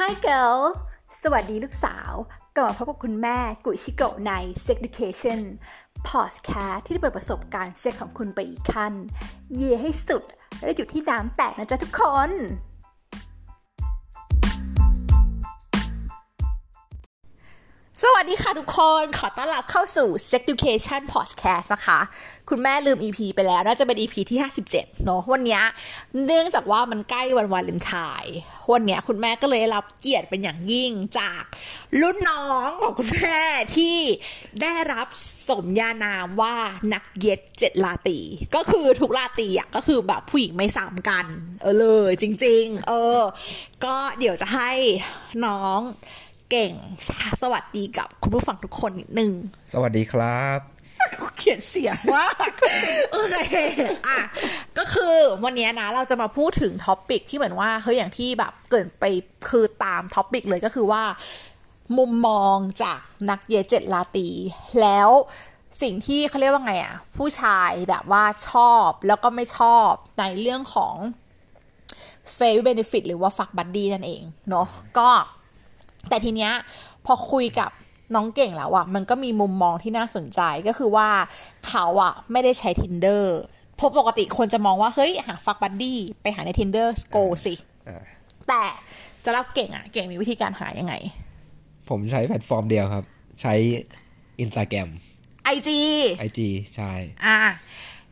Hi girl สวัสดีลูกสาวกลับมาพบกับคุณแม่กุยชิโกะใน Sex Education Podcast ที่จะเปิดประสบการณ์เซ็กของคุณไปอีกขั้น เย่ให้สุด และอยู่ที่น้ำแตกนะจ๊ะทุกคน สวัสดีค่ะทุกคน ขอต้อนรับเข้าสู่ Sex Education Podcast นะคะ คุณแม่ลืม EP ไปแล้ว น่าจะเป็น EP ที่ 57 เนอะวันนี้เนื่องจากว่ามันใกล้วันวาเลนไทน์วันนี้คุณแม่ก็เลยรับเกียรติเป็นอย่างยิ่งจากรุ่นน้องของคุณแม่ที่ได้รับสมญานามว่านักเย็ดเจ็ดลาตี ก็คือทุกลาตีอะก็คือแบบผู้หญิงไม่ซ้ำกัน เออเลยจริง ๆ เออ ก็เดี๋ยวจะให้น้อง เก่ง สวัสดีกับคุณผู้ฟังทุกคนนิดนึง สวัสดีครับเขียนเสียงมากโอเคอะก็คือวันนี้นะเราจะมาพูดถึงท็อปิกที่เหมือนว่าเฮ้ยอย่างที่แบบเกิดไปคือตามท็อปิกเลยก็คือว่า มุมมองจากนักเยเจ็ดลาตีแล้วสิ่งที่เขาเรียกว่าไงอะผู้ชายแบบว่าชอบแล้วก็ไม่ชอบในเรื่องของเฟ v เบนฟิตหรือว่าฟักบัดดี้นั่นเองเนาะก็ แต่ทีเนี้ยพอคุยกับน้องเก่งแล้วอะมันก็มีมุมมองที่น่าสนใจก็คือว่าเขาอะไม่ได้ใช้ tinder เพราะปกติคนจะมองว่า เฮ้ย หาฟักบัดดี้ไปหาใน tinder go สิอ่าแต่จะรับเก่งอะเก่งมีวิธีการหายังไง ผมใช้แพลตฟอร์มเดียวครับ ใช้ Instagram IG IG ใช่ อะ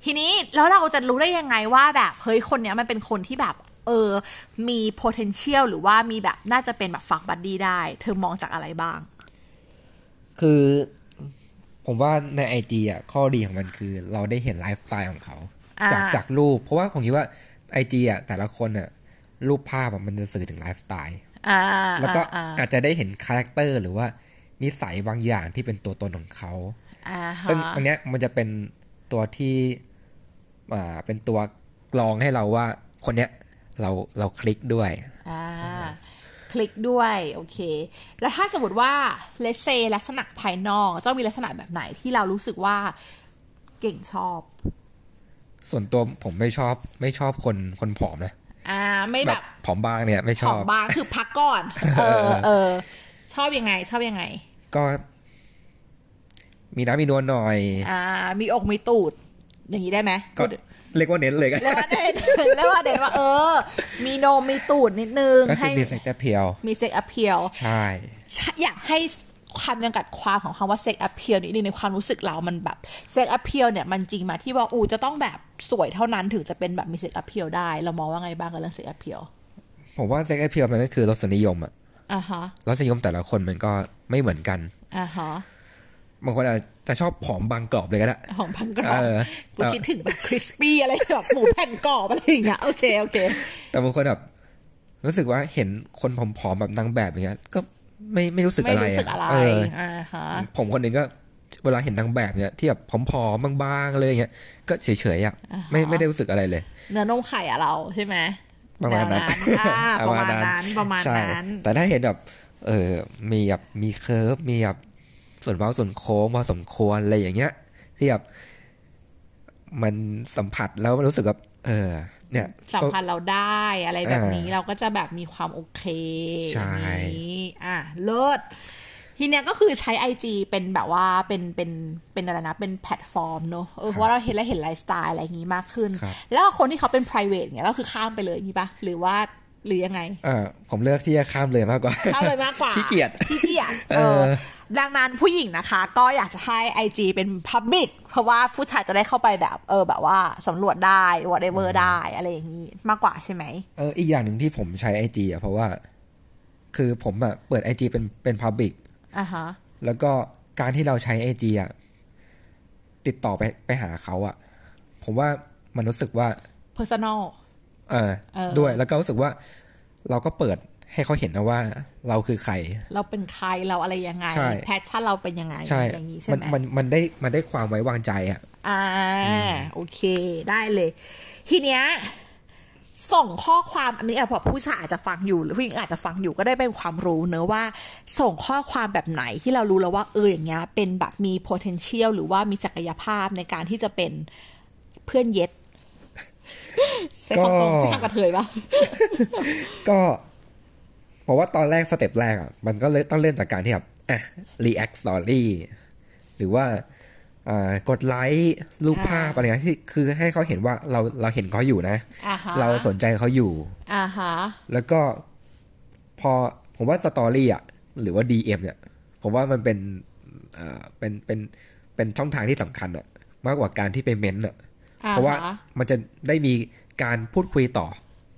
ทีนี้แล้วเราจะรู้ได้ยังไงว่าแบบ เฮ้ยคนเนี้ยมันเป็นคนที่แบบ เออ มี potential หรือว่ามีแบบน่าจะเป็นแบบ fuck buddy ได้ เธอมองจากอะไรบ้าง คือผมว่าใน IG อะข้อดีของมันคือ เราได้เห็นไลฟ์สไตล์ของเขาอ่าจากจากรูป เพราะว่าผมคิดว่า IG อะแต่ละคนอะรูปภาพอะมันจะสื่อถึงไลฟ์สไตล์อ่าแล้วก็อ่าอาจจะได้เห็น character หรือว่านิสัยบางอย่างที่เป็นตัวตนของเขาอ่าฮะซึ่งอันเนี้ยมันจะเป็นตัวที่อ่าเป็นตัวกรองให้เราว่าคนเนี้ย เราเราคลิกด้วยอ่าคลิกด้วยโอเค แล้วถ้าสมมติว่าเลเซลักษณะภายนอกจะมีลักษณะแบบไหนที่เรารู้สึกว่าเก่งชอบ ส่วนตัวผมไม่ชอบไม่ชอบคนคนผอมนะอ่า ไม่แบแบบบผอมบางเนี่ย ไม่ชขอองบบางคือพักก่อน เออเออชอบยังไง ชอบยังไง ก็ มีน้ำมีนวลหน่อย อ่า มีอกมีตูด อย่างนี้ได้ไหมก็ เรียกว่าเน้นเลยกันเรียกว่าเด่นเรียกว่าเด่นว่าเออ มีนมมีตูดนิดนึงก็ให้คือมีเซ็กซ์เพียวมี sex appeal ใช่ อยากให้คำจำกัดความของคำว่าเซ็กอ p เพียลนิดนึงในความรู้สึกเรามันแบบเซ็กอ p เพียลเนี่ยมันจริงมาที่ว่าอูจะต้องแบบสวยเท่านั้นถึงจะเป็นแบบมีเซ็กอ p เพียลได้ เรามองว่าไงบ้างกับเรื่องเซ็กอ p เพียลผมว่าเซ็กซ์เพียวมันก็คือรสนิยมอะอ่าฮะรสนิยมแต่ละคนมันก็ไม่เหมือนกันอ่าฮะ บางคนอาจจะชอบผอมบางกรอบเลยก็ได้ของพันกรอบเออกูคิดถึงแบบคริสปี้อะไรแบบหมูแผ่นกรอบอะไรอย่างเงี้ยโอเคโอเค แต่บางคนแบบรู้สึกว่าเห็นคนผอมๆแบบนางแบบอย่างเงี้ย ก็ไม่ไม่รู้สึกไม่อะไรรู้สึกอะไรเอออ่าฮะผมคนหนึ่งก็เวลาเห็นนางแบบเนี้ยที่แบบผอมๆบางๆเลยอย่างเงี้ยก็เฉยๆอะไม่ไม่ได้รู้สึกอะไรเลย เนื้อนมไข่อะเราใช่ไหมประมาณนั้นแวอ่าประมาณนั้นประมาณใช่นั้นแต่ถ้าเห็นแบบเออมีแบบมี curve มีแบบ ส่วนเว้าส่วนโค้งพอสมควรอะไรอย่างเงี้ยที่แบบมันสัมผัสแล้วรู้สึกแบบเออ เนี่ยสัมก็พันธ์เราได้อะไรแบบนี้อ่าเราก็จะแบบมีความโอเคใช่อย่างนี้อะเลิศทีเนี้ยก็คือใช้ IG เป็นแบบว่าเป็นเป็นเป็นอะไรนะเป็นแพลตฟอร์มเนอะเออเพราะว่าเราเห็นแล้วเห็นไลฟ์สไตล์อะไรอย่างนี้มากขึ้นครับแล้วคนที่เขาเป็น private เนี่ยก็คือข้ามไปเลยอย่างนี้ปะหรือว่า หรือยังไงเออผมเลือกที่จะข้ามเลยมากกว่าข้ามเลยมากกว่าขี้เกียจขี้เกียจเอเอออดังนั้นผู้หญิงนะคะ ก็อยากจะให้ IG เป็น Public เพราะว่าผู้ชายจะได้เข้าไปแบบเออแบบว่าสำรวจได้ whatever ได้อะไรอย่างนี้มากกว่าใช่ไหมเอออีกอย่างหนึ่งที่ผมใช้ไอจีอะเพราะว่า คือผมอะเปิดไอจีเป็นเป็นพับบิกอะฮะแล้วก็การที่เราใช้ไอจีอะติดต่อไปไปหาเขาอะ ผมว่ามันรู้สึกว่า personal เออเออด้วยแล้วก็รู้สึกว่า เราก็เปิดให้เขาเห็นนะว่าเราคือใคร เราเป็นใครเราอะไรยังไงใช่แพชชั่นเราเป็นยังไงใช่อย่างนี้ใช่มันไหมมันมันได้มันได้ความไว้วางใจอะอ่าโอเค ได้เลย ทีเนี้ยส่งข้อความอันนี้อะพอผู้ชายอาจจะฟังอยู่หรือผู้หญิงอาจจะฟังอยู่ก็ได้เป็นความรู้เนอะว่า ส่งข้อความแบบไหนที่เรารู้แล้วว่าเอออย่างเงี้ยเป็นแบบมี potential หรือว่ามีศักยภาพในการที่จะเป็นเพื่อนเย็ด ใช้คำตรงก็ใช้คำกระเทยปะก็เพราะว่าตอนแรก step แรกอะมันก็เลยต้องเริ่มจากการที่แบบอะ react story หรือว่าอ่ากดไลค์รูปภาพอะไรเงี้ยที่คือให้เขาเห็นว่าเราเราเห็นเขาอยู่นะอ่าฮะเราสนใจเขาอยู่อ่าฮะแล้วก็พอผมว่า story อะหรือว่า DM เนี่ย ผมว่ามันเป็นเอ่อเป็นเป็นเป็นช่องทางที่สำคัญอะ มากกว่าการที่ไปเม้นต์อะอ่ เพราะว่าฮมันจะได้มีการพูดคุยต่อ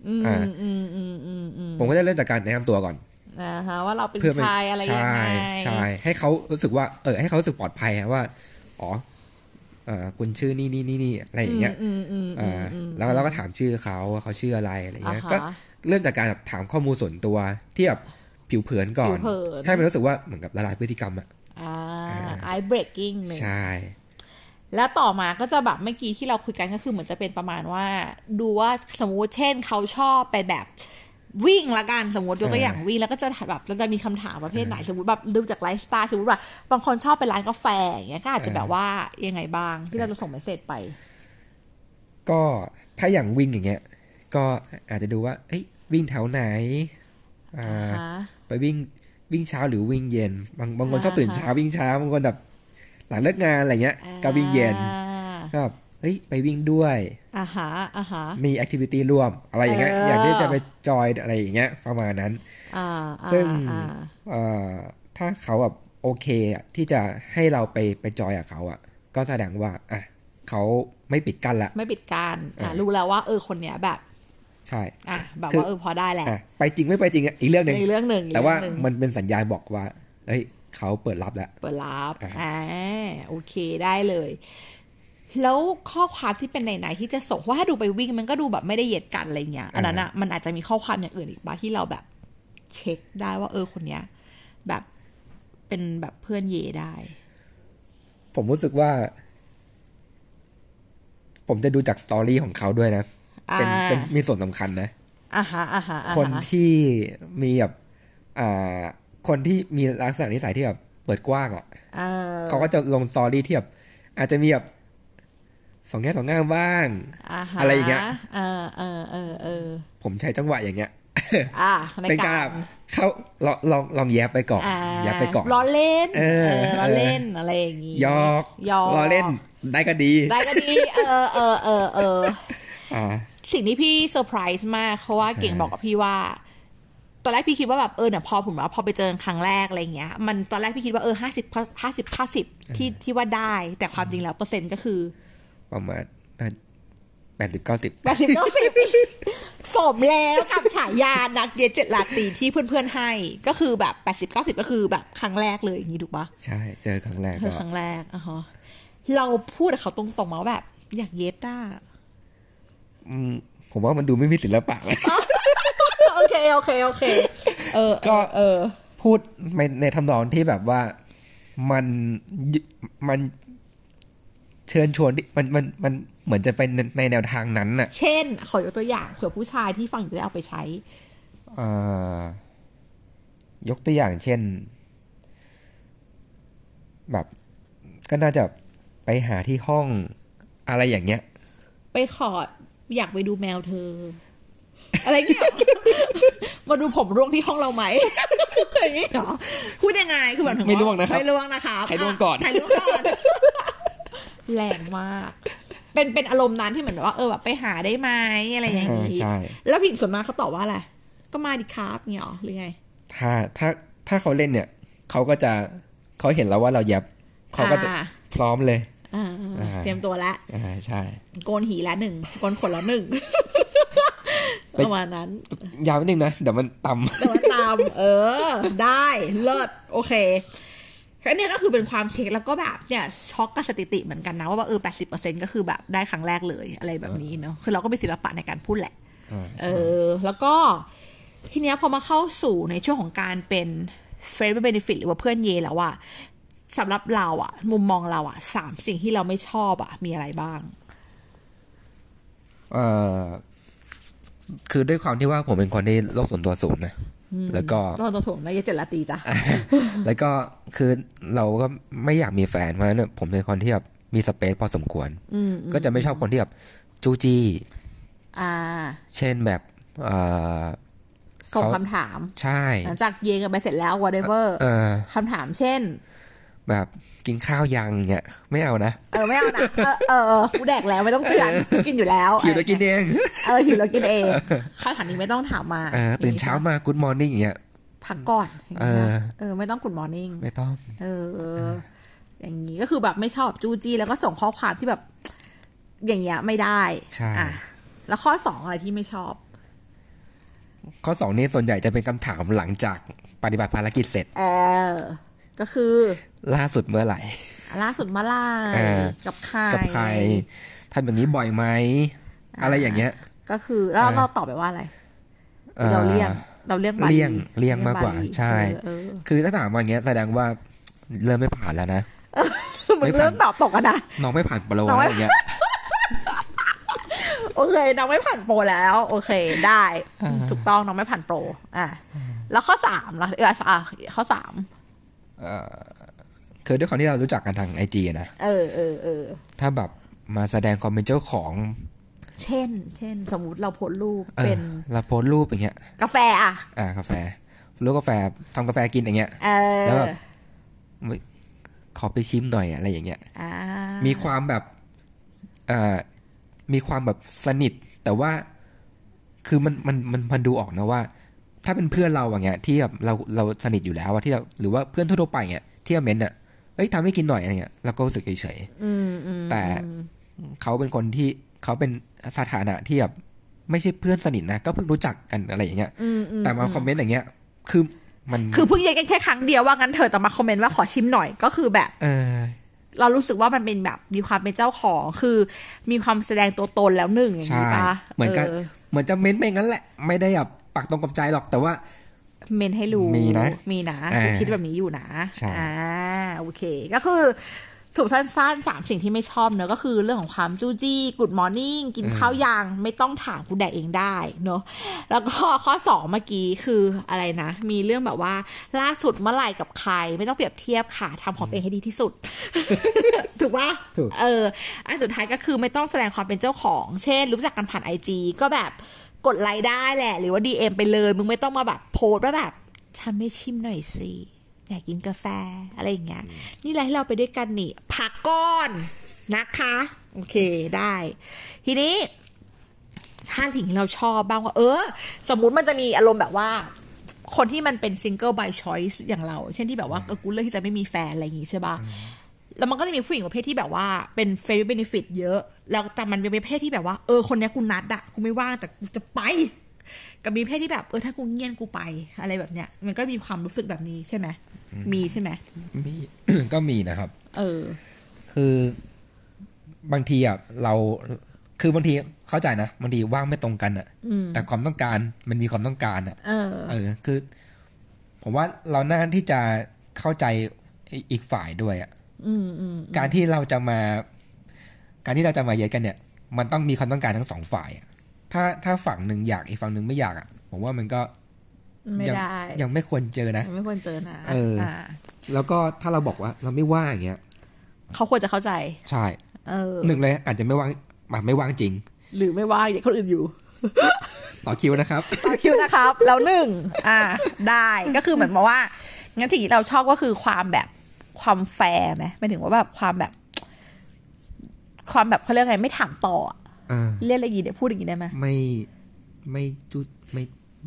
อืมอ่าอืมอืมอืมอืมผมก็จะเริ่มจากการแนะนำตัวก่อนอ่าฮะว่าเราเป็นเพื่อเป็นใครอะไรยังใช่ไงใช่ให้เขารู้สึกว่า เออ ให้เขารู้สึกปลอดภัยอะว่า อ๋อเออคุณชื่อนี่นี่นี่นี่อะไรอย่างเงี้ยอืมอืมอือ่ามอืมแล้วเราก็ถามชื่อเขาว่าเขาชื่ออะไรอะไรเงี้ยอ่าฮะก็เริ่มจากการแบบถามข้อมูลส่วนตัวที่แบบผิวเผินก่อนผิวเผินให้มันรู้สึกว่าเหมือนกับละลายพฤติกรรมอะอ่าอ่าไอ breaking หนึ่งใช่ แล้วต่อมาก็จะแบบเมื่อกี้ที่เราคุยกันก็คือเหมือนจะเป็นประมาณว่า ดูว่าสมมุติเช่นเขาชอบไปแบบวิ่งละกันสมมติยกตัวอย่างวิ่งแล้วก็จะแบบเราจะมีคำถามประเภทไหนสมมติแบบดูจากไลฟ์สไตล์สมมติแบบบางคนชอบไปร้านกาแฟอย่างเงี้ยก็อาจจะแบบว่ายังไงบ้างที่เราจะส่งเมสเซจไป ก็ถ้าอย่างวิ่งอย่างเงี้ย ก็อาจจะดูว่า เอ้ยวิ่งแถวไหน อ่าฮะไปวิ่งวิ่งเช้าหรือวิ่งเย็น บางบางคนอ่าชอบตื่นฮะเช้าวิ่งเช้าบางคนแบบ หลังเลิกงานอะไรเงี้ยก็วิ่งเย็นอ่าก็แบบเฮ้ยไปวิ่งด้วยอ่าฮะอ่าฮะมีแอคทิวิตี้ร่วมอะไรอย่างเงี้ยเออออยากที่จะไปจอยอะไรอย่างเงี้ยประมาณนั้นอ่าอ่าซึ่งอ่าเอ่อถ้าเขาแบบโอเคอะที่จะให้เราไปไปจอยกับเขาอะ ก็แสดงว่าอะเขาไม่ปิดกั้นละไม่ปิดการอ่าอ่ารู้แล้วว่าเออคนเนี้ยแบบ ใช่อะแบบคือว่าเออพอได้แหละอะไปจริงไม่ไปจริงอะอีกเรื่องหนึ่งในเรื่องหนึ่งอีกแต่ว่าเรื่องหนึ่งมันเป็นสัญญาณบอกว่าเฮ้ย เขาเปิดรับแล้ว เปิดรับอ่าอ่าโอเคได้เลย แล้วข้อความที่เป็นไหนๆที่จะส่งเพราะว่าถ้าดูไปวิ่งมันก็ดูแบบไม่ได้เหยียดกันอะไรเงี้ยอันนั้นอะมันอาจจะมีข้อความอย่างอื่นอีกบ้างที่เราแบบ เช็คได้ว่า เออคนเนี้ย แบบเป็นแบบเพื่อนเยได้ ผมรู้สึกว่า ผมจะดูจากสตอรี่ของเขาด้วยนะเป็นอ่าเป็นมีส่วนสำคัญนะอ่าฮะอ่าฮะอ่าฮะคนที่มีแบบอ่า คนที่มีลักษณะนิสัยที่แบบเปิดกว้างอะเออเขาก็จะลงสตอรี่ที่แบบอาจจะมีแบบสองแง่สองงามบ้างอ่าฮะอะไรอย่างเงี้ยเออเออเออเออผมใช้จังหวะอย่างเงี้ยอ่าในเป็นกาการรเขาลองลองลองแยบไปก่อนอ่าแยบไปก่อนล้อเล่นเออล้อเล่นอะไรอย่างงี้หยอกหยอกรอเล่นได้ก็ดี ได้ก็ดี เออเออเออเอออ่าสิ่งที่พี่เซอร์ไพรส์มากเพราะว่าเก่งอ่าบอกกับพี่ว่า ตอนแรกพี่คิดว่าแบบเออเนี่ยพอผมว่าพอไปเจอครั้งแรกอะไรเงี้ยมันตอนแรกพี่คิดว่าเออห้าสิบห้าสิบห้าสิบที่ที่ว่าได้ แต่ความจริงแล้วเปอร์เซ็นต์ก็คือ ประมาณแปดสิบเก้าสิบแปดสิบเก้าสิบสมแล้วกับฉายานักเรียนเจ็ดลาตรีที่เพื่อนๆให้ ก็คือแบบแปดสิบเก้าสิบก็คือแบบครั้งแรกเลยอย่างนี้ถูกปะใช่ เจอครั้งแรกเธอก็ครั้งแรกอะฮะเราพูดกับเขาตรงๆมาว่าแบบ อยากเย็ดอะอืมผมว่ามันดูไม่มีศิลปะเลย โอเคโอเคโอเค เออก็เออ พูดในในทำนองที่แบบว่ามันยึมันเชิญชวนที่มันมันมันเหมือนจะเป็นในในแนวทางนั้นน่ะ เช่น ขอยกตัวอย่างเผื่อผู้ชายที่ฟังอยู่จะได้เอาไปใช้เอ่อยกตัวอย่างเช่น แบบ ก็น่าจะไปหาที่ห้องอะไรอย่างเงี้ย ไปขออยากไปดูแมวเธอ อะไรเงี้ยมาดูผมร่วงที่ห้องเราไหมอย่างงี้เหรอพูดยังไงคือแบบถึงไม่ร่วงนะครับไม่ร่วงนะครับใครร่วงก่อนใครร่วงก่อนแรงมากเป็นเป็นอารมณ์นั้นที่เหมือนว่าเออแบบไปหาได้ไหมอะไรอย่างเอองี้ใช่แล้วผิงส่วนมากเขาตอบว่าอะไรก็มาดิครับเงี้ยเหรอหรือไงถ้าถ้าถ้าเขาเล่นเนี่ยเขาก็จะเขาเห็นแล้วว่าเราแยบเขาก็จะอ่าพร้อมเลยอ่าอ่าเตรียมตัวแล้วอ่าใช่ โกนหีละหนึ่งโกนขนละหนึ่งไปประมาณนั้น ยาวนิดนึงนะเดี๋ยวมันต่ำแต่ว่าตามเออ ได้เลิศโอเคอันเนี้ยก็คือเป็นความเช็คแล้วก็แบบเนี่ยช็อกกับสถิติเหมือนกันนะว่าแบบเออแปดสิบเปอร์เซ็นก็คือแบบได้ครั้งแรกเลยอะไรแบบนี้เนาะคือเราก็เป็นศิลปะในการพูดแหละอ่าเออ แล้วก็ทีเนี้ยพอมาเข้าสู่ในช่วงของการเป็น friend benefit หรือว่าเพื่อนเยแล้วอะสำหรับเราอะมุมมองเราอะสามสิ่งที่เราไม่ชอบอะมีอะไรบ้าง เอ่อ คือด้วยความที่ว่าผมเป็นคนที่โลกส่วนตัวสูงนะแล้วก็ตอนตัวถ่วงนายเจตลาตีจ้ะแล้วก็คือเราก็ไม่อยากมีแฟนเพราะฉะนั้นเนยผมเป็นคนที่แบบมีสเปซพอสมควรอืมก็จะไม่ชอบคนที่แบบจู้จี้อ่าเช่นแบบเอ่อส่งเขาคำถาม ใช่ หลังจากเยนกันไปเสร็จแล้ว whatever เออคำถามเช่น แบบกินข้าวยังเนี่ยไม่เอานะ เออไม่เอานะ เออเออเออกูแดกแล้วไม่ต้องเตือนกูกินอยู่แล้วคิวแล้วกินเองเออหิวแล้วกินเองคำถามนี้ไม่ต้องถามมาเออตื่นเช้ามา good morning อย่างเงี้ยพักก่อนเออเออ ไม่ต้องกุดมอร์นิ่งไม่ต้อง เออ อย่างนี้ก็คือแบบไม่ชอบจูจี้แล้วก็ส่งข้อความที่แบบ อย่างเงี้ยไม่ได้ใช่อะแล้วข้อสองอะไรที่ไม่ชอบ ข้อสองนี่ส่วนใหญ่จะเป็นคำถามหลังจากปฏิบัติภารกิจเสร็จ เออ ก็คือ ล่าสุดเมื่อไหร่ ล่าสุดเมื่อไหร่เออกับใครกับใครทำแบบนี้บ่อยไหมอะไรอย่างเงี้ย ก็คือแล้วเราตอบไปว่าอะไรเอ่อเราเลี่ยงเราเลี่ยงบาลีเลี่ยงเลี่ยงมากกว่าบลีใช่เออคือถ้าถามว่าอย่างเงี้ยแสดงว่าเริ่มไม่ผ่านแล้วนะเออมึงเริ่มตอบตกอะนะน้องไม่ผ่านโปรน้องไม่อะไรอย่างเงี้ยโอเค น้องไม่ผ่านโปรแล้ว โอเค ได้ ถูกต้องน้องไม่ผ่านโปร อะ แล้วข้อสามล่ะเอออะข้อสาม คือด้วยความที่เรารู้จักกันทางไอจีนะเออเออเออถ้าแบบมาแสดงความเป็นเจ้าของ เช่น เช่น สมมุติเราโพสต์รูปเออเป็นเราโพสต์รูปอย่างเงี้ย กาแฟอะอ่ากาแฟรูปกาแฟทำกาแฟกินอย่างเงี้ยเอแล้วอแบบขอไปชิมหน่อยอะไรอย่างเงี้ยอ่ามีความแบบอ่ามีความแบบสนิท แต่ว่า คือมันมันมันมันดูออกนะว่า ถ้าเป็นเพื่อนเราอย่างเงี้ยที่แบบเราเราสนิทอยู่แล้วอะที่เราหรือว่าเพื่อนทั่วๆไปเงี้ยที่มาเม้นต์อะเอ้ยทำให้กินหน่อยอะไรเงี้ยเราก็รู้สึกเฉยอืมอืมๆแต่เขาเป็นคนที่เขาเป็นสถานะที่แบบไม่ใช่เพื่อนสนิทนะก็เพิ่งรู้จักกันอะไรอย่างเงี้ยอืมอืมแต่มาคอมเมนต์อย่างเงี้ย คือมันคือเพิ่งเย็นกันแค่ครั้งเดียวว่างั้นเถอะแต่มาคอมเมนต์ว่าขอชิมหน่อยก็คือแบบ เออ เรารู้สึกว่ามันเป็นแบบมีความเป็นเจ้าของคือมีความแสดงตัวตนแล้วหนึ่งอย่างใช่นี้ปะเหมือนกันเออเหมือนจะเม้นต์ไปงั้นแหละ ไม่ได้แบบ ปักตรงกับใจหรอกแต่ว่า เมนให้รู้มีนะมีนะอ่ากูคิดแบบนี้อยู่นะใช่อ่าโอเค ก็คือถูกสั้นๆสามสิ่งที่ไม่ชอบเนอะก็คือเรื่องของความจู้จี้กุดมอร์นิ่งกินข้าวยางไม่ต้องถามกูแดกเองได้เนอะแล้วก็ข้อสองเมื่อกี้คืออะไรนะ มีเรื่องแบบว่าล่าสุดเมื่อไหร่กับใคร ไม่ต้องเปรียบเทียบค่ะทำของตัวเองให้ดีที่สุด ถูกปะถูกเออ อันสุดท้ายก็คือไม่ต้องแสดงความเป็นเจ้าของ เช่น รู้จักกันผ่านไอจีก็แบบ กดไลค์ได้แหละ หรือว่า DM ไปเลย มึงไม่ต้องมาแบบโพสต์ว่าแบบทำให้ชิมหน่อยสิอยากกินกาแฟอะไรอย่างเงี้ย นี่แหละให้เราไปด้วยกันนี่พักก่อนนะคะ โอเคได้ ทีนี้ ถ้าถึงเราชอบบ้างว่า เออ สมมุติมันจะมีอารมณ์แบบว่า คนที่มันเป็นซิงเกิล by choice อย่างเรา เช่นที่แบบว่าเออกูเลือกที่จะไม่มีแฟนอะไรอย่างงี้ใช่ปะ แล้วมันก็จะมีผู้หญิงประเภทที่แบบว่าเป็น f a v o rite benefit เยอะ แล้วแต่มันเป็นประเภทที่แบบว่าเออคนเนี้ยกูนัดอะกูไม่ว่างแต่กูจะไป กับมีประเภทที่แบบเออถ้ากูเงียนกูไป อะไรแบบเนี้ย มันก็มีความรู้สึกแบบนี้ใช่ไหมมีใช่ไหมมีก็มีนะครับ เออ คือบางทีอะเราคือบางทีเข้าใจนะบางทีว่างไม่ตรงกันอะอืมแต่ความต้องการมันมีความต้องการอะ เออ เออคือ ผมว่าเราน่าที่จะเข้าใจอีกฝ่ายด้วยอะอืมอืม การที่เราจะมา การที่เราจะมาเย็ดกันเนี่ย มันต้องมีความต้องการทั้งสองฝ่ายอะถ้าถ้าฝั่งหนึ่งอยากอีกฝั่งหนึ่งไม่อยากอะผมว่ามันก็ไม่ยังได้ยังไม่ควรเจอนะไม่ควรเจอนะเอออ่าแล้วก็ถ้าเราบอกว่าเราไม่ว่างอย่างเงี้ยเขาควรจะเข้าใจ ใช่เออหนึ่งเลย อาจจะไม่ว่างอะไม่ว่างจริง หรือไม่ว่าอย่างคนอื่นอยู่ต่อคิวนะครับต่อคิวนะครับ แล้วหนึ่งอ่า ได้ก็คือเหมือนมาว่างั้นที่เราชอบก็คือความแบบ ความแฟร์ไหมหมายถึงว่าแบบความแบบ ความแบบเขาเรียกไงไม่ถามต่ออะเออเรียกอะไรอย่างงี้เนี่ยพูดอย่างงี้ได้ไหมไม่ไม่จุดไม่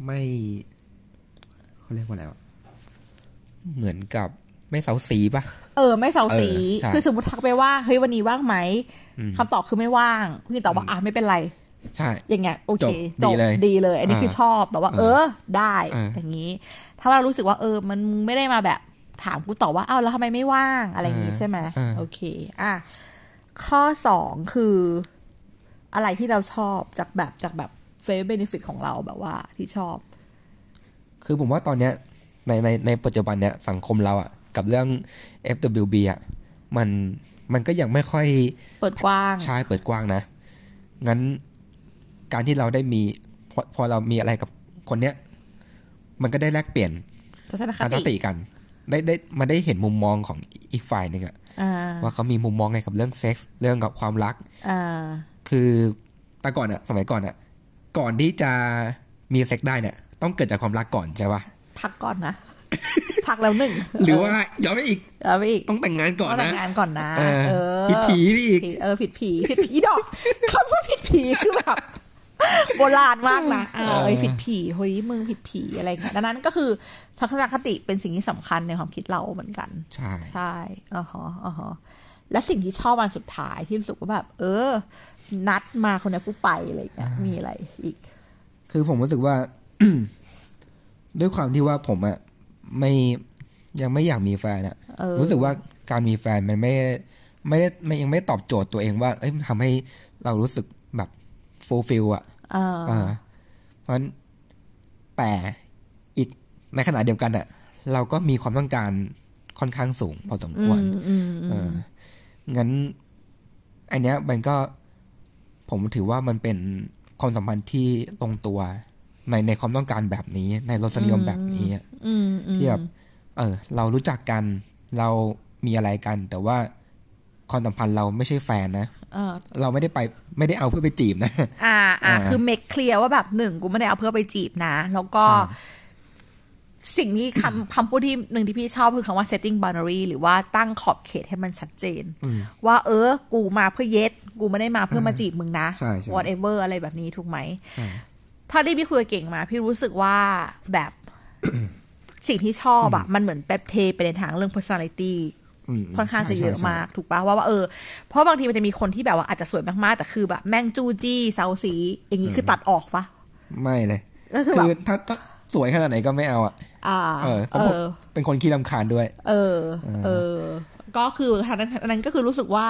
ไม่เขาเรียกว่าอะไรวะเหมือนกับไม่เสาสีปะ เออ ไม่เสาสี เออใช่คือสมมติทักไปว่าเฮ้ยวันนี้ว่างไหมอืม คำตอบคือไม่ว่างพี่ตอบว่าอะไม่เป็นไร ใช่ อย่างเงี้ยโอเคจบดีเลยดีเลย อันนี้อ่าคือชอบแบบว่า เอเอออได้เออออย่างนี้ ถ้าเรารู้สึกว่าเออ มันไม่ได้มาแบบ ถามกูต่อว่าอ้าวแล้วทำไมไม่ว่างอะไรอย่างงี้ใช่ไหมโอเค อะ ข้อสองคือ อะไรที่เราชอบจากแบบจากแบบเฟซเบนฟิตของเราแบบว่าที่ชอบ คือผมว่าตอนเนี้ยในในในปัจจุบันเนี้ยสังคมเราอะกับเรื่อง FWB อะมันมันก็ยังไม่ค่อยเปิดกว้างใช้เปิดกว้างนะ งั้นการที่เราได้มีพอพอเรามีอะไรกับคนเนี้ย มันก็ได้แลกเปลี่ยนทัศนคทัศนคติติกัน ได้ได้มาได้เห็นมุมมองของอีกฝ่ายหนึ่งอะอ่าว่าเขามีมุมมองไงกับเรื่องเซ็กส์เรื่องกับความรักอ่าคือแต่ก่อนอะสมัยก่อนอะก่อนที่จะมีเซ็กได้เนี่ย ต้องเกิดจากความรักก่อนใช่ปะพักก่อนนะพักแล้วหนึ่งหรือว่าย้อนไปอีกแล้วไปอีกต้องแต่งงานก่อนต้องแต่นะงงานก่อนนะเออเออผิดผีไปอีกเออผิดผีผิดผีดอกคำว่าผิดผีคือแบบ โบราณมากนะเออเอ้ยผิดผีเฮ้ยมึงผิดผีอะไรอย่างเงี้ยดังนั้นก็คือทัศนคติเป็นสิ่งที่สำคัญในความคิดเราเหมือนกัน ใช่ใช่อ่าฮะอ่าฮะและสิ่งที่ชอบวันสุดท้ายที่รู้สึกว่าแบบ เออ นัดมาคนนี้ผู้ไปอะไรอย่างเงี้ยมีอะไรอีก คือผมรู้สึกว่า ด้วยความที่ว่าผมอะไม่ยังไม่อยากมีแฟนอะเออรู้สึกว่าการมีแฟนมันไม่ ไม่ได้ไม่ยังไม่ตอบโจทย์ตัวเองว่า เอ้ยมันทำให้เรารู้สึก แบบฟูลฟิลอะเอออ่าเพราะฉะนั้นแต่อีกในขณะเดียวกันอะเราก็มีความต้องการค่อนข้างสูงพอสมควรอืมเอองั้นอันเนี้ยมันก็ผมถือว่ามันเป็นความสัมพันธ์ที่ลงตัว ในในความต้องการแบบนี้ ในรสนิยมแบบนี้อะอืมอืมที่แบบเออ เรารู้จักกัน เรามีอะไรกัน แต่ว่า ความสัมพันธ์เราไม่ใช่แฟนนะเออเราไม่ได้ไปไม่ได้เอาเพื่อไปจีบนะอ่าอ่า อ่า คือเมคเคลียร์ว่าแบบหนึ่งกูไม่ได้เอาเพื่อไปจีบนะ แล้วก็ใช่สิ่งที่คำคำพูดที่หนึ่งที่พี่ชอบคือคำว่า setting boundary หรือว่าตั้งขอบเขตให้มันชัดเจน ว่าเออ กูมาเพื่อเย็ด กูไม่ได้มาเพื่อมาจีบมึงนะใช่ใช่ whatever อะไรแบบนี้ถูกไหมใช่ถ้าที่พี่คุยกับเก่งมา พี่รู้สึกว่าแบบสิ่งที่ชอบอะมันเหมือนแบบเทไปในทางเรื่อง personality อืม ค่อนข้างจะเยอะใช่ใช่มากถูกปะว่าว่าเออเพราะบางทีมันจะมีคนที่แบบว่าอาจจะสวยมากๆ แต่คือแบบแม่งจู้จี้เซาซีอย่างนี้คือตัดออกปะไม่เลยก็คือคืแบอบถ้าถ้าสวยขนาดไหนก็ไม่เอาอะอ่าเออเอผมอเป็นคนขี้รำคาญด้วย เออ เออ ก็คือทางนั้นอันนั้นก็คือรู้สึกว่า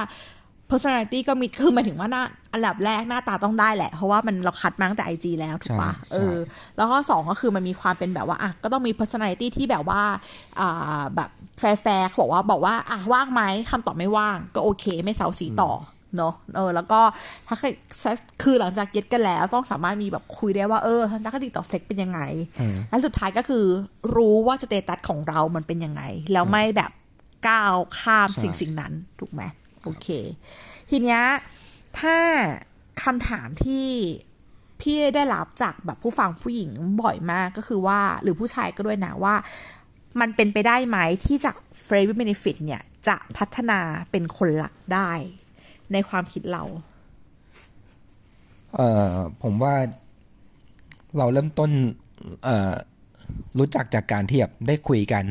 personality ก็มีคือหมายถึงว่าหน้าอันดับแรกหน้าตาต้องได้แหละ เพราะว่ามันเราคัดมาตั้งแต่ไอจแล้วถูกปะใช่เออ แล้วก็สองก็คือมันมีความเป็นแบบว่าอะก็ต้องมี personality ที่แบบว่าอ่าแบบแฟร์ๆเขาบอกว่าบอกว่าอะว่างไหมคำตอบไม่ว่าง ก็โอเค ไม่เซาสีต่อเนอะเออแล้วก็ถ้าเคยคือหลังจาก get กันแล้วต้องสามารถมีแบบคุยได้ว่าเออทัศนคติต่อเซ็กเป็นยังไงเออและสุดท้ายก็คือรู้ว่า status ของเรามันเป็นยังไง แล้วไม่แบบก้าวข้ามใช่สิ่งสิ่งนั้น ถูกไหม โอเค ทีเนี้ยถ้าคำถามที่พี่ได้รับจากแบบผู้ฟังผู้หญิงบ่อยมากก็คือว่าหรือผู้ชายก็ด้วยนะว่า มันเป็นไปได้ไหมที่จาก f r a v y benefit เนี่ยจะพัฒนาเป็นคนหลักได้ ในความคิดเรา เอ่อผมว่าเราเริ่มต้นเอ่อรู้จักจากการที่แบบได้คุยกัน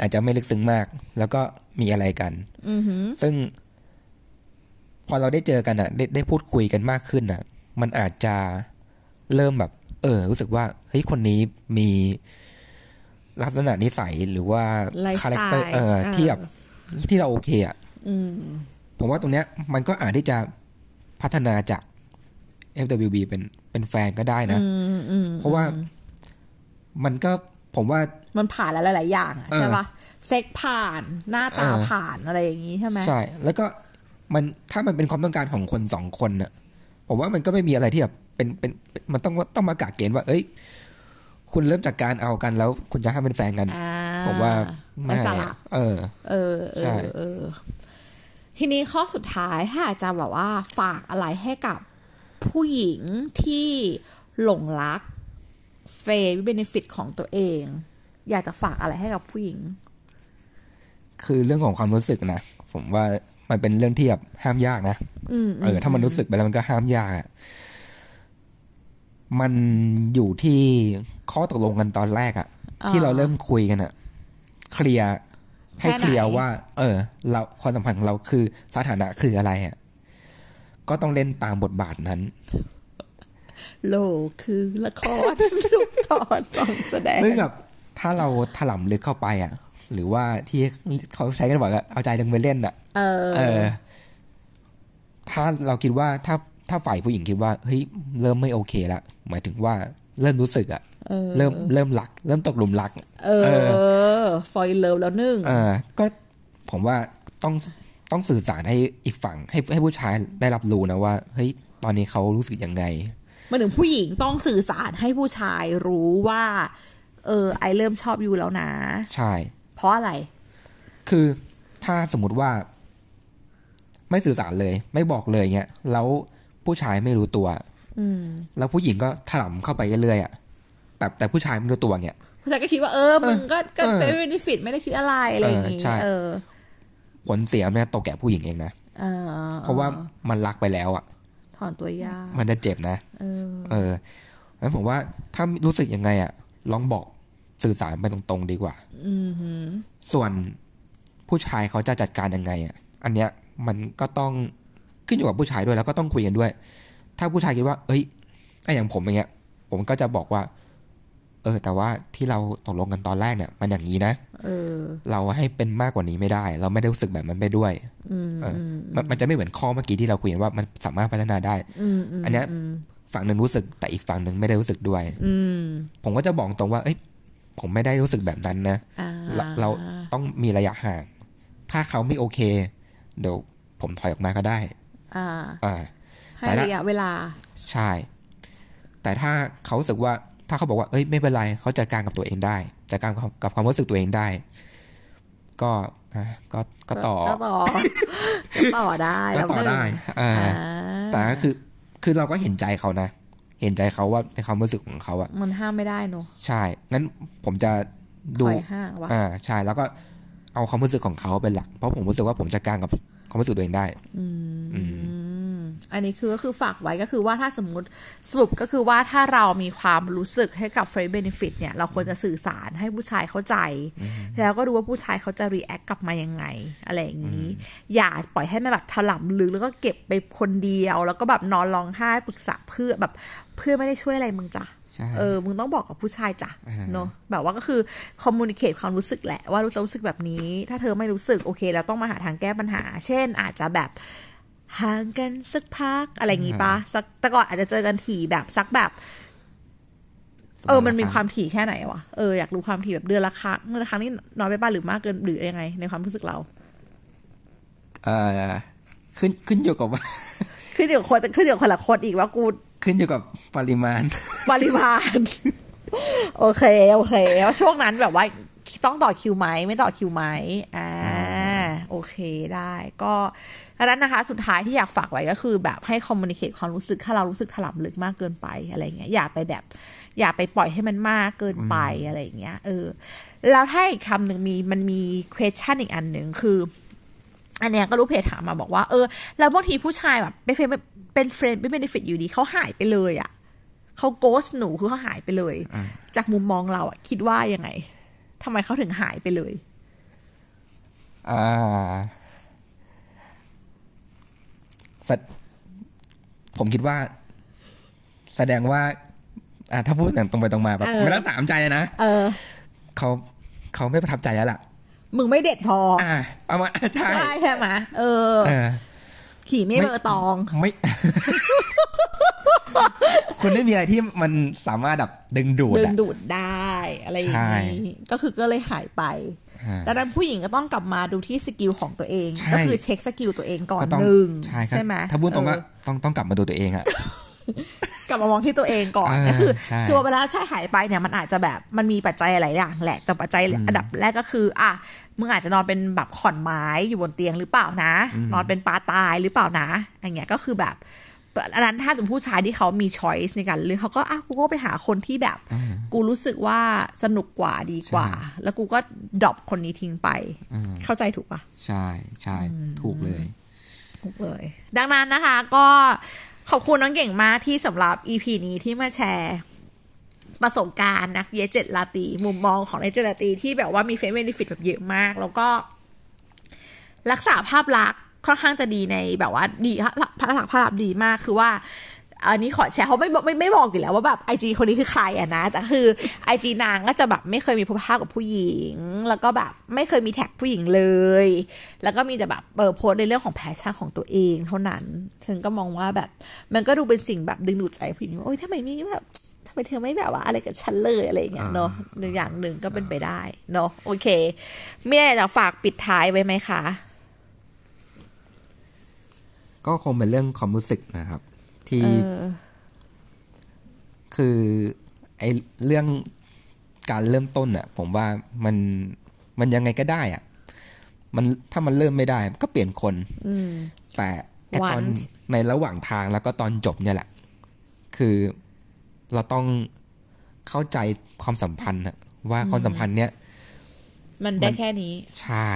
อาจจะไม่ลึกซึ้งมาก แล้วก็มีอะไรกันอือหือซึ่ง พอเราได้เจอกันอะได้ได้พูดคุยกันมากขึ้นอะมันอาจจะเริ่มแบบ เออ รู้สึกว่าเฮ้ยคนนี้มีลักษณะนิสัยหรือว่าไลฟ์สไตล์คาแรคเตอร์เออเออที่แบบที่เราโอเคอะอืมผมว่าตรงเนี้ย มันก็อาจที่จะพัฒนาจาก FWB เป็นเป็นแฟนก็ได้นะอืมอืมเพราะว่ามันก็ ผมว่ามันผ่านแล้วหลาย ๆ อย่างอะเออใช่ปะเซ็กผ่านหน้าตาเออผ่านอะไรอย่างงี้ใช่ไหมใช่ แล้วก็มันถ้ามันเป็นความต้องการของคนสองคนน่ะผมว่ามันก็ไม่มีอะไรที่แบบเป็นเป็นเป็นมันต้องต้องมากาเกณฑ์ว่า เอ้ย คุณเริ่มจากการเอากันแล้วคุณจะให้เป็นแฟนกันอ่าผมว่าไม่สาระเออ เออเอใช่อเออทีนี้ข้อสุดท้ายถ้าอาจจะแบบว่าฝากอะไรให้กับผู้หญิงที่หลงรัก เฟย์เบนฟิตของตัวเอง อยากจะฝากอะไรให้กับผู้หญิง คือเรื่องของความรู้สึกนะ ผมว่ามันเป็นเรื่องที่แบบห้ามยากนะอืมเออ ถ้ามันรู้สึกไปแล้วมันก็ห้ามยากอะมันอยู่ที่ข้อตกลงกันตอนแรกอะที่เราเริ่มคุยกันอะเคลียร์ให้เคลียร์ว่า เออ เราความสัมพันธ์ของเราคือสถานะคืออะไรอะก็ต้องเล่นตามบทบาทนั้น โลกคือละครทุกตอนต้องแสดงซึ่งแบบถ้าเราถล่ำลึกเข้าไปอะ หรือว่าที่เขาใช้กันบอกว่าเอาใจลงไปเล่นอะ เออเออ ถ้าเราคิดว่าถ้าถ้าฝ่ายผู้หญิงคิดว่าเฮ้ยเริ่มไม่โอเคละหมายถึงว่าเริ่มรู้สึกอะเออเริ่มเริ่มรัก เริ่มตกหลุมรัก เออฟอยเลิฟแล้วหนึ่งเออก็ผมว่าต้องต้องสื่อสารให้อีกฝั่งให้ให้ผู้ชายได้รับรู้นะว่าเฮ้ยตอนนี้เขารู้สึกยังไงห มันถึงผู้หญิงต้องสื่อสารให้ผู้ชายรู้ว่า เออ ไอเริ่มชอบยูแล้วนะ ใช่ เพราะอะไร คือถ้าสมมติว่า ไม่สื่อสารเลย ไม่บอกเลยเงี้ยแล้วผู้ชายไม่รู้ตัว อืม แล้วผู้หญิงก็ถลำเข้าไปเรื่อยๆอะแต่แต่ผู้ชายไม่รู้ตัวเนี่ยผู้ชายก็คิดว่าเออมึงก็ก็เออเป็นเบนฟิตไม่ได้คิดอะไรอะไรอย่างงี้เออใช่เออผลเสียเนี่ยตกแก่ผู้หญิงเองนะเออเพราะว่ามันรักไปแล้วอะ ถอนตัวยากมันจะเจ็บนะ เออ เอองั้นผมว่าถ้ารู้สึกยังไงอะลองบอกสื่อสารไปตรงๆดีกว่าอืมหือส่วนผู้ชายเขาจะจัดการยังไงอะ อันเนี้ยมันก็ต้องขึ้นอยู่กับผู้ชายด้วยแล้วก็ต้องคุยกันด้วย ถ้าผู้ชายคิดว่า เอ้ยไอ้อย่างผมอย่างเงี้ย ผมก็จะบอกว่า เออ แต่ว่าที่เราตกลงกันตอนแรกเนี่ย มันอย่างนี้นะ เออเราให้เป็นมากกว่านี้ไม่ได้ เราไม่ได้รู้สึกแบบนั้นไปด้วยอืมเออมันมันจะไม่เหมือนข้อเมื่อกี้ที่เราคุยกันว่ามันสามารถพัฒนาได้อืมอืมอันเนี้ยฝั่งหนึ่งรู้สึกแต่อีกฝั่งหนึ่งไม่ได้รู้สึกด้วยอืมผมก็จะบอกตรงว่า เอ้ย ผมไม่ได้รู้สึกแบบนั้นนะอ่าเราเราต้องมีระยะห่าง ถ้าเขาไม่โอเคเดี๋ยวผมถอยออกมาก็ได้ อ่า อ่าให้แต่ละระยะเวลา ใช่ แต่ถ้าเขารู้สึกว่า ถ้าเขาบอกว่าเอ้ยไม่เป็นไรเขาจัดการกับตัวเองได้จัดการกับกับความรู้สึกตัวเองได้ ก็อะก็ก็ต่อก็ต่อก็ต่อได้ก็ต่อได้อ่าอ่าแต่ก็คือคือเราก็เห็นใจเขานะ เห็นใจเขาว่าในความรู้สึกของเขาอะมันห้ามไม่ได้เนอะใช่งั้นผมจะถดูอยห่างวะอ่าใช่แล้วก็เอาความรู้สึกของเขาเป็นหลัก เพราะผมรู้สึกว่าผมจัดการกับความรู้สึกตัวเองได้ อืม อันนี้คือก็คือฝากไว้ก็คือว่าถ้าสมมติสรุปก็คือว่าถ้าเรามีความรู้สึกให้กับ friend benefit เนี่ย เราควรจะสื่อสารให้ผู้ชายเข้าใจ แล้วก็ดูว่าผู้ชายเขาจะ react กลับมายังไง อะไรอย่างนี้ อย่าปล่อยให้มันแบบถล่มลึกแล้วก็เก็บไปคนเดียว แล้วก็แบบนอนร้องไห้ปรึกษาเพื่อนแบบเพื่อนไม่ได้ช่วยอะไรมึงจ้ะใช่เออ มึงต้องบอกกับผู้ชายจ้ะอ่าเนอะแบบว่าก็คือคอมมูนิเคตความรู้สึกแหละว่ารู้รู้สึกแบบนี้ ถ้าเธอไม่รู้สึกโอเคเราต้องมาหาทางแก้ปัญหา เช่นอาจจะแบบ ห่างกันสักพักอะไรอย่างงี้ปะสักแต่ก่อนอาจจะเจอกันถี่แบบสักแบบ เออ มันมีความถี่แค่ไหนวะเอออยากรู้ความถี่แบบเดือนละครั้งเดือนละครั้งนี่น้อยไปป่ะหรือมากเกินหรือยังไง ในความรู้สึกเราเอ่อขึ้นขึ้นอยู่กับว่าขึ้นอยู่กับคนขึ้นอยู่กับคนละคนอีกว่ากูขึ้นอยู่กับปริมาณ ปริมาณ โอเค โอเคแล้วช่วงนั้นแบบว่าต้องต่อคิวไหมไม่ต่อคิวไหมอ่า โอเคได้ ก็ดังนั้นนะคะ สุดท้ายที่อยากฝากไว้ก็คือ แบบให้ communicate ความรู้สึก ถ้าเรารู้สึกถลำลึกมากเกินไปอะไรเงี้ย อย่าไปแบบ อย่าไปปล่อยให้มันมากเกินไปอะไรอย่างเงี้ย เออ แล้วถ้าอีกคำหนึ่งมีมันมี question อีกอันหนึ่งคือ อันเนี้ยก็ลูกเพจถามมาบอกว่า เออ แล้วบางทีผู้ชายแบบเป็น friend เป็น friend เป็น benefit อยู่ดีเขาหายไปเลยอะ่ะเขา ghost หนูคือเขาหายไปเลย จากมุมมองเราอะคิดว่ายังไงทำไมเขาถึงหายไปเลยอ่าแส ผมคิดว่า แสดงว่า อ่า ถ้าพูดอย่างตรงไปตรงมาแบบเออไม่ต้องถามใจนะเออเขาเขาไม่ประทับใจแล้วล่ะ มึงไม่เด็ดพอ อ่าเอามาใช่ใช่ใช่ไหมเออเออขี่ไม่เบอร์ตองไม่คุณไม่มีอะไรที่มันสามารถแบบดึงดูดดึงอะดูดได้อะไรอย่างใช่นี้ก็คือก็เลยหายไปอ่า ดังนั้นผู้หญิงก็ต้องกลับมาดูที่ skill ของตัวเองใช่ก็คือเช็ค skill ตัวเองก่อนก็ต้องหนึ่งใช่ครับไหมถ้าพูดตรงว่าเออต้องต้องกลับมาดูตัวเองอะกลับมามองที่ตัวเองก่อนอ่าก็คือใช่คือว่าเวลาใช่หายไปเนี่ยมันอาจจะแบบมันมีปัจจัยหลายอย่างแหละแต่ปัจจัยอันดับแรกก็คือ อะมึงอาจจะนอนเป็นแบบขอนไม้อยู่บนเตียงหรือเปล่านะ นอนเป็นปลาตายหรือเปล่านะอย่างเงี้ยก็คือแบบ อันนั้นถ้าสมมติผู้ชายที่เขามี choice ในการเลือกเขาก็อะกูก็ไปหาคนที่แบบ กูรู้สึกว่าสนุกกว่าดีกว่า แล้วกูก็ drop คนนี้ทิ้งไป เข้าใจถูกปะใช่ใช่ถูกเลย ถูกเลย ดังนั้นนะคะ ก็ขอบคุณน้องเก่งมากที่สำหรับ EP นี้ที่มาแชร์ประสบการณ์นักเยเจ็ดลาตี มุมมองของนักเจ็ดลาตีที่แบบว่ามี friend benefit แบบเยอะมาก แล้วก็ รักษาภาพลักษณ์ ค่อนข้างจะดีในแบบว่าดีภาพลักษณ์ภาพลักษณ์ดีมากคือว่าอันนี้ขอแชร์เขาไม่บอกไม่ไม่บอกอยู่แล้วว่าแบบไอจีคนนี้คือใครอะนะแต่คือไอจีนางก็จะแบบไม่เคยมีภาพกับผู้หญิง แล้วก็แบบไม่เคยมีแท็กผู้หญิงเลย แล้วก็มีแต่แบบเปิดโพสต์ในเรื่องของ passion ของตัวเองเท่านั้นฉันก็มองว่าแบบ มันก็ดูเป็นสิ่งแบบดึงดูดใจผู้หญิงว่าโอ๊ยทำไมไม่แบบทำไมเธอไม่แบบว่าอะไรกับฉันเลยอะไรอย่างเงี้ยเนาะหนึ่งอย่างหนึ่งก็เป็นไปได้เนาะโอเคไม่ได้จะฝากปิดท้ายไว้ไหมคะ ก็คงเป็นเรื่องความรู้สึกนะครับ ที่เออคือไอเรื่องการเริ่มต้นอะผมว่ามันมันยังไงก็ได้อะมันถ้ามันเริ่มไม่ได้ก็เปลี่ยนคนอืมแต่ไอ้ตอน Once ในระหว่างทางแล้วก็ตอนจบเนี่ยแหละ คือเราต้องเข้าใจความสัมพันธ์อะว่าความสัมพันธ์เนี้ยมันได้แค่นี้ ใช่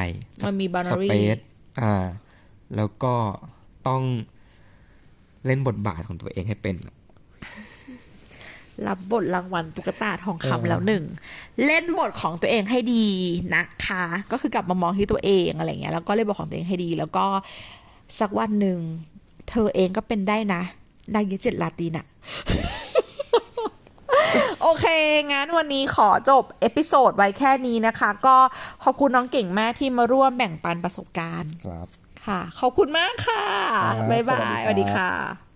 มันมีส boundary เปซอ่า แล้วก็ ต้องเล่นบทบาทของตัวเองให้เป็นรับบทรางวัลตุ๊กตาทองเออคำแล้วหนึ่ง เล่นบทของตัวเองให้ดีนะคะ ก็คือกลับมามองที่ตัวเองอะไรเงี้ยแล้วก็เล่นบทของตัวเองให้ดี แล้วก็สักวันหนึ่งเธอเองก็เป็นได้นะนางเยเจ็ดลาตินอะโอเค งั้นวันนี้ขอจบ episode ไว้แค่นี้นะคะ ก็ขอบคุณน้องเก่งมากที่มาร่วมแบ่งปันประสบการณ์ครับ ค่ะ ขอบคุณมากค่ะครับบ๊ายบายสวัสดีครับสวัสดีค่ะ